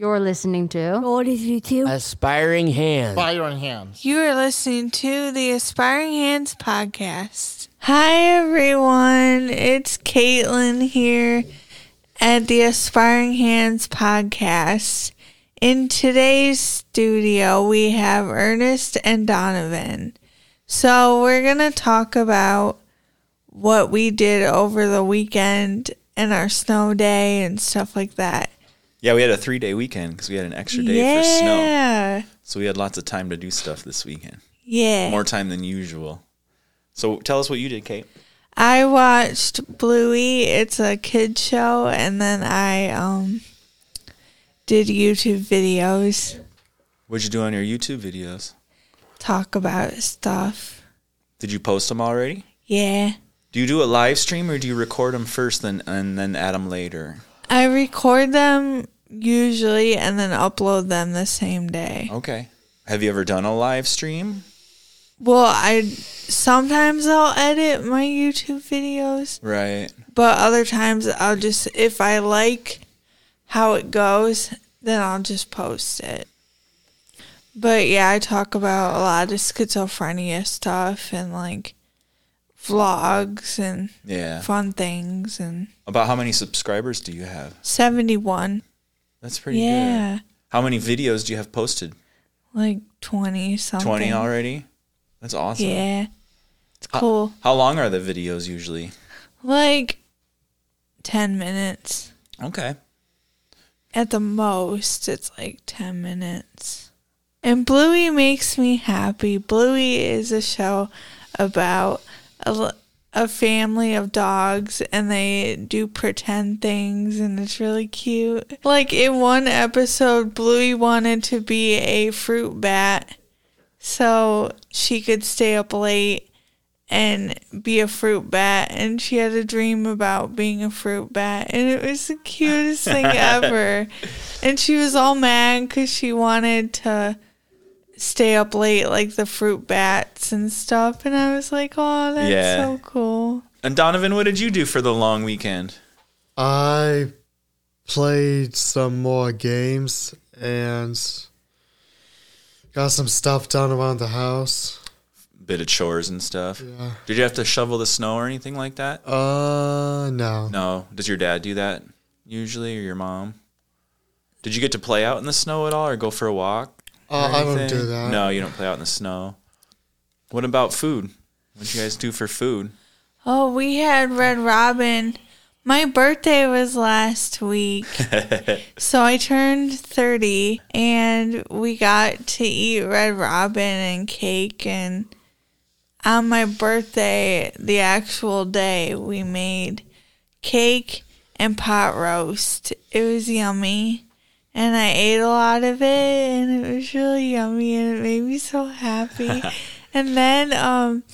You're listening to What is you too? Aspiring Hands. Byron Hands. You are listening to the Aspiring Hands podcast. Hi, everyone. It's Caitlin here at the Aspiring Hands podcast. In today's studio, we have Ernest and Donovan. So, we're going to talk about what we did over the weekend and our snow day and stuff like that. Yeah, we had a three day weekend because we had an extra day for snow. Yeah. So we had lots of time to do stuff this weekend. Yeah. More time than usual. So tell us what you did, Kate. I watched Bluey. It's a kid show, and then I um did YouTube videos, What'd you do on your YouTube videos? talk about stuff. Did you post them already? Yeah. Do you do a live stream or do you record them first and, and then add them later? I record them usually and then upload them the same day. Okay. Have you ever done a live stream? Well, I sometimes I'll edit my YouTube videos, Right. but other times I'll just if I like how it goes, then I'll just post it. But yeah, I talk about a lot of schizophrenia stuff and like vlogs and Yeah. fun things and About how many subscribers do you have? 71. That's pretty yeah. good. How many videos do you have posted? Like 20 something. 20 already? That's awesome. Yeah. It's How- cool. How long are the videos usually? Like 10 minutes. Okay. At the most, it's like 10 minutes. And Bluey makes me happy. Bluey is a show about a, a family of dogs and they do pretend things and it's really cute. Like in one episode, Bluey wanted to be a fruit bat so she could stay up late and be a fruit bat and she had a dream about being a fruit bat and it was the cutest thing ever and she was all mad because she wanted to stay up late like the fruit bats and stuff and i was like oh that's Yeah. so cool And Donovan, what did you do for the long weekend? I played some more games and got some stuff done around the house. Bit of chores and stuff. Yeah. Did you have to shovel the snow or anything like that? Uh, no. No. Does your dad do that usually or your mom? Did you get to play out in the snow at all or go for a walk? Or Uh, I don't do that. No, you don't play out in the snow. What about food? What'd you guys do for food? oh we had red robin my birthday was last week So I turned 30 and we got to eat Red Robin and cake. And on my birthday, the actual day, we made cake and pot roast. It was yummy. And I ate a lot of it and it was really yummy and it made me so happy. and then um,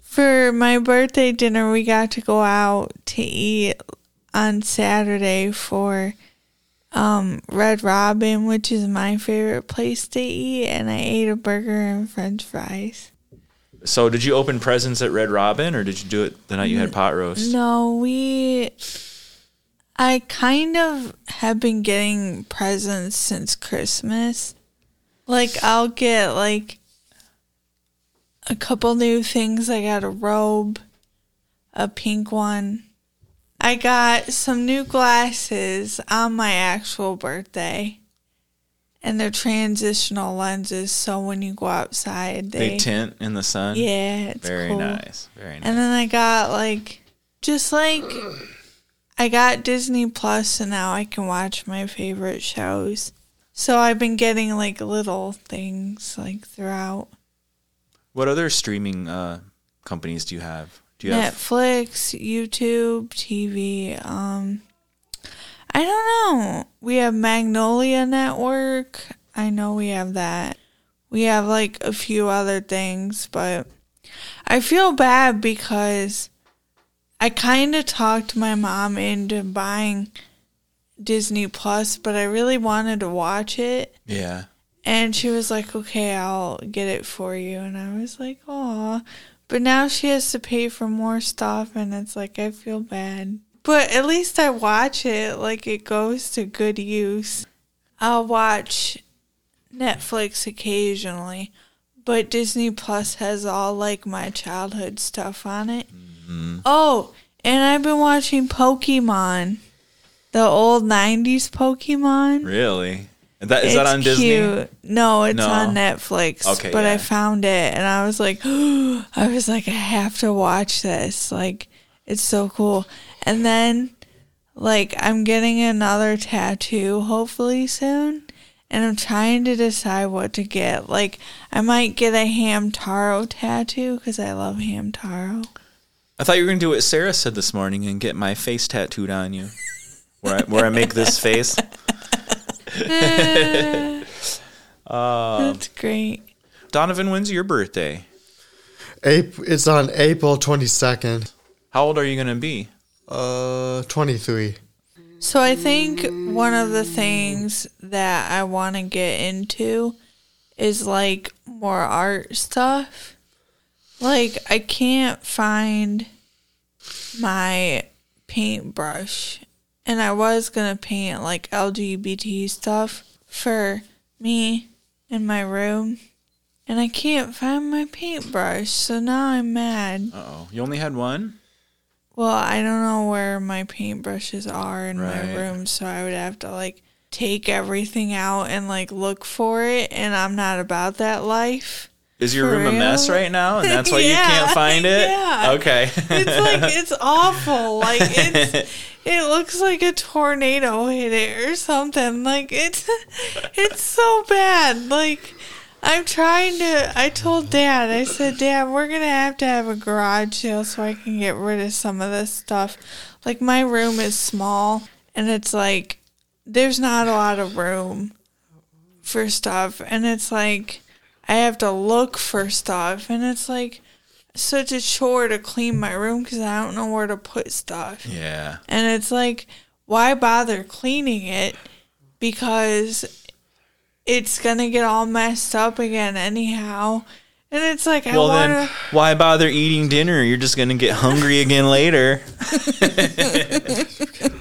for my birthday dinner, we got to go out to eat on Saturday for um Red Robin, which is my favorite place to eat, and I ate a burger and French fries. So, did you open presents at Red Robin or did you do it the night you had pot roast? No, we. I kind of have been getting presents since Christmas. Like, I'll get like a couple new things. I got a robe, a pink one. I got some new glasses on my actual birthday. And they're transitional lenses, so when you go outside, they. They tint in the sun. yeah, it's Very cool. nice. Very nice. And then I got like just like I got Disney Plus and now I can watch my favorite shows. So I've been getting like little things like throughout what other streaming uh, companies do you have? Do you have Netflix, YouTube, TV. Um I don't know. We have Magnolia Network. I know we have that. We have like a few other things, but I feel bad because I kind of talked my mom into buying Disney Plus, but I really wanted to watch it. Yeah. And she was like, okay, I'll get it for you. And I was like, aw. But now she has to pay for more stuff, and it's like, I feel bad. But at least I watch it. Like, it goes to good use. I'll watch Netflix occasionally, but Disney Plus has all like my childhood stuff on it. Mm. Mm-hmm. Oh, and I've been watching Pokemon, the old '90s Pokemon. Really? Is that is that on Disney? No, it's No. on Netflix. Okay, but yeah. I found it and I was like, I was like, I have to watch this. Like, it's so cool. And then, like, I'm getting another tattoo hopefully soon. And I'm trying to decide what to get. Like, I might get a Hamtaro tattoo because I love Hamtaro. I thought you were gonna do what Sarah said this morning and get my face tattooed on you, where I, where I make this face. That's great. Donovan, when's your birthday? April, it's on April 22nd. How old are you gonna be? Uh, 23. So I think one of the things that I want to get into is like more art stuff. Like I can't find my paintbrush and I was going to paint like LGBT stuff for me in my room and I can't find my paintbrush. So now I'm mad. Uh oh, you only had one. Well, I don't know where my paintbrushes are in my room, so I would have to like take everything out and like look for it, and I'm not about that life. Is your For room a mess right now, and that's why you can't find it? yeah. Okay. It's like it's awful. Like it's it looks like a tornado hit it or something. Like it's it's so bad. Like I'm trying to I told dad, I said, Dad, we're gonna have to have a garage sale so I can get rid of some of this stuff. Like my room is small and it's like there's not a lot of room for stuff and it's like I have to look for stuff and it's like such a chore to clean my room because I don't know where to put stuff. yeah. And it's like, why bother cleaning it? Because it's gonna get all messed up again anyhow. And it's like I Well wanna then, why bother eating dinner? You're just gonna get hungry again later.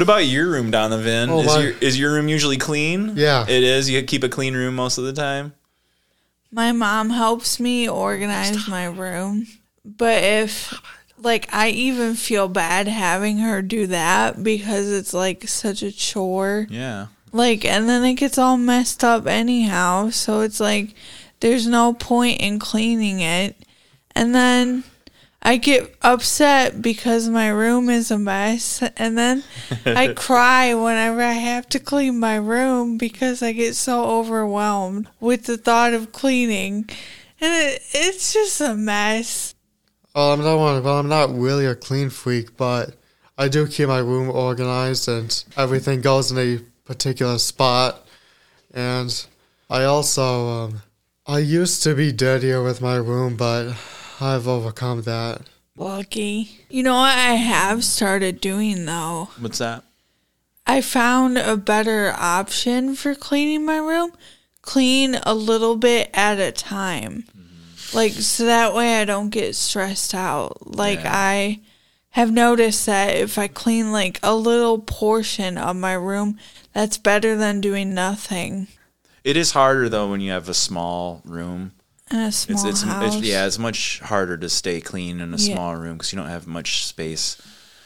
what about your room, Donovan? Oh, is my- your is your room usually clean? Yeah. it is. You keep a clean room most of the time. my mom helps me organize my room. But if like I even feel bad having her do that because it's like such a chore. Yeah. Like, and then it gets all messed up anyhow. So it's like, there's no point in cleaning it. And then I get upset because my room is a mess. And then I cry whenever I have to clean my room because I get so overwhelmed with the thought of cleaning. And it, it's just a mess. Well, I'm not one. Well, I'm not really a clean freak, but I do keep my room organized and everything goes in a particular spot. And I also, um, I used to be dirtier with my room, but I've overcome that. Lucky. You know what I have started doing though? What's that? I found a better option for cleaning my room. Clean a little bit at a time. Mm-hmm. Like, so that way I don't get stressed out. Like, Yeah. I have noticed that if I clean like a little portion of my room, that's better than doing nothing It is harder though when you have a small room. In a small It's it's, house. it's yeah, it's much harder to stay clean in a Yeah. small room because you don't have much space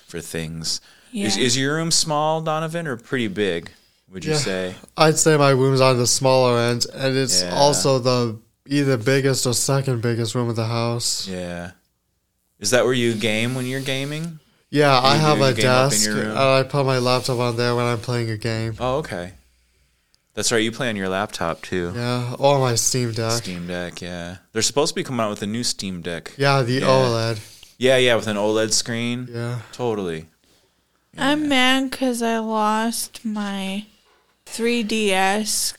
for things. Is Yeah. is your room small, Donovan, or pretty big? Would you Yeah. say? I'd say my room's on the smaller end, and it's Yeah. also the either biggest or second biggest room of the house. Yeah. Is that where you game when you're gaming? Yeah, I have a your in desk, your room? and I put my laptop on there when I'm playing a game. Oh, okay. That's right. You play on your laptop too. Yeah, or my Steam Deck. Steam Deck, yeah. They're supposed to be coming out with a new Steam Deck. Yeah, the Yeah. OLED. Yeah, yeah, with an OLED screen. Yeah. Totally. I'm mad because I lost my 3DS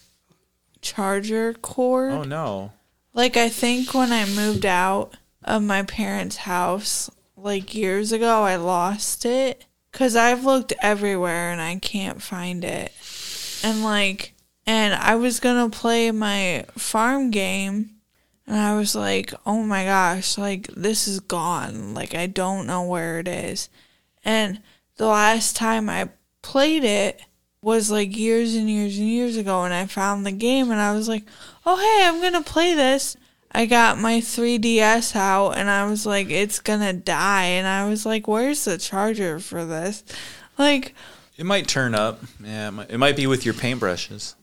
charger cord. Oh no. Like I think when I moved out of my parents' house like years ago, I lost it cuz I've looked everywhere and I can't find it. And like and I was to play my farm game and I was like, "Oh my gosh, like this is gone. Like I don't know where it is." And the last time I played it was like years and years and years ago and I found the game and I was like, "Oh, hey, I'm to play this." I got my 3DS out and I was like, "It's to die." And I was like, "Where's the charger for this?" Like, It might turn up. Yeah, it might, it might be with your paintbrushes.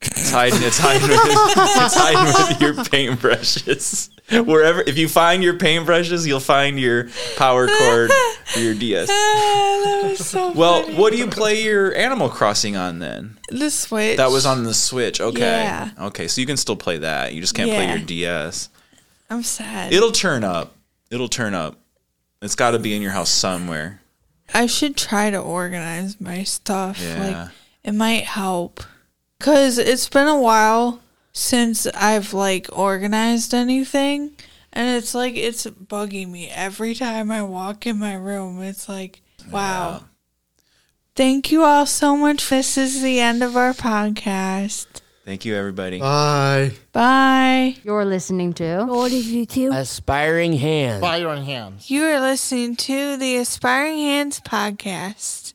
It's hiding. It's hiding. With, hiding with your paintbrushes. Wherever, if you find your paintbrushes, you'll find your power cord for your DS. so Well, funny. what do you play your Animal Crossing on then? the Switch. That was on the Switch. Okay. Yeah. Okay, so you can still play that. You just can't play your DS. I'm sad. It'll turn up. It'll turn up. It's got to be in your house somewhere. I should try to organize my stuff. Yeah. Like it might help. Cuz it's been a while since I've like organized anything and it's like it's bugging me every time I walk in my room. It's like, wow. Thank you all so much. This is the end of our podcast. Thank you, everybody. Bye. Bye. You're listening to What did you do? Aspiring hands. Aspiring hands. You are listening to the Aspiring Hands podcast.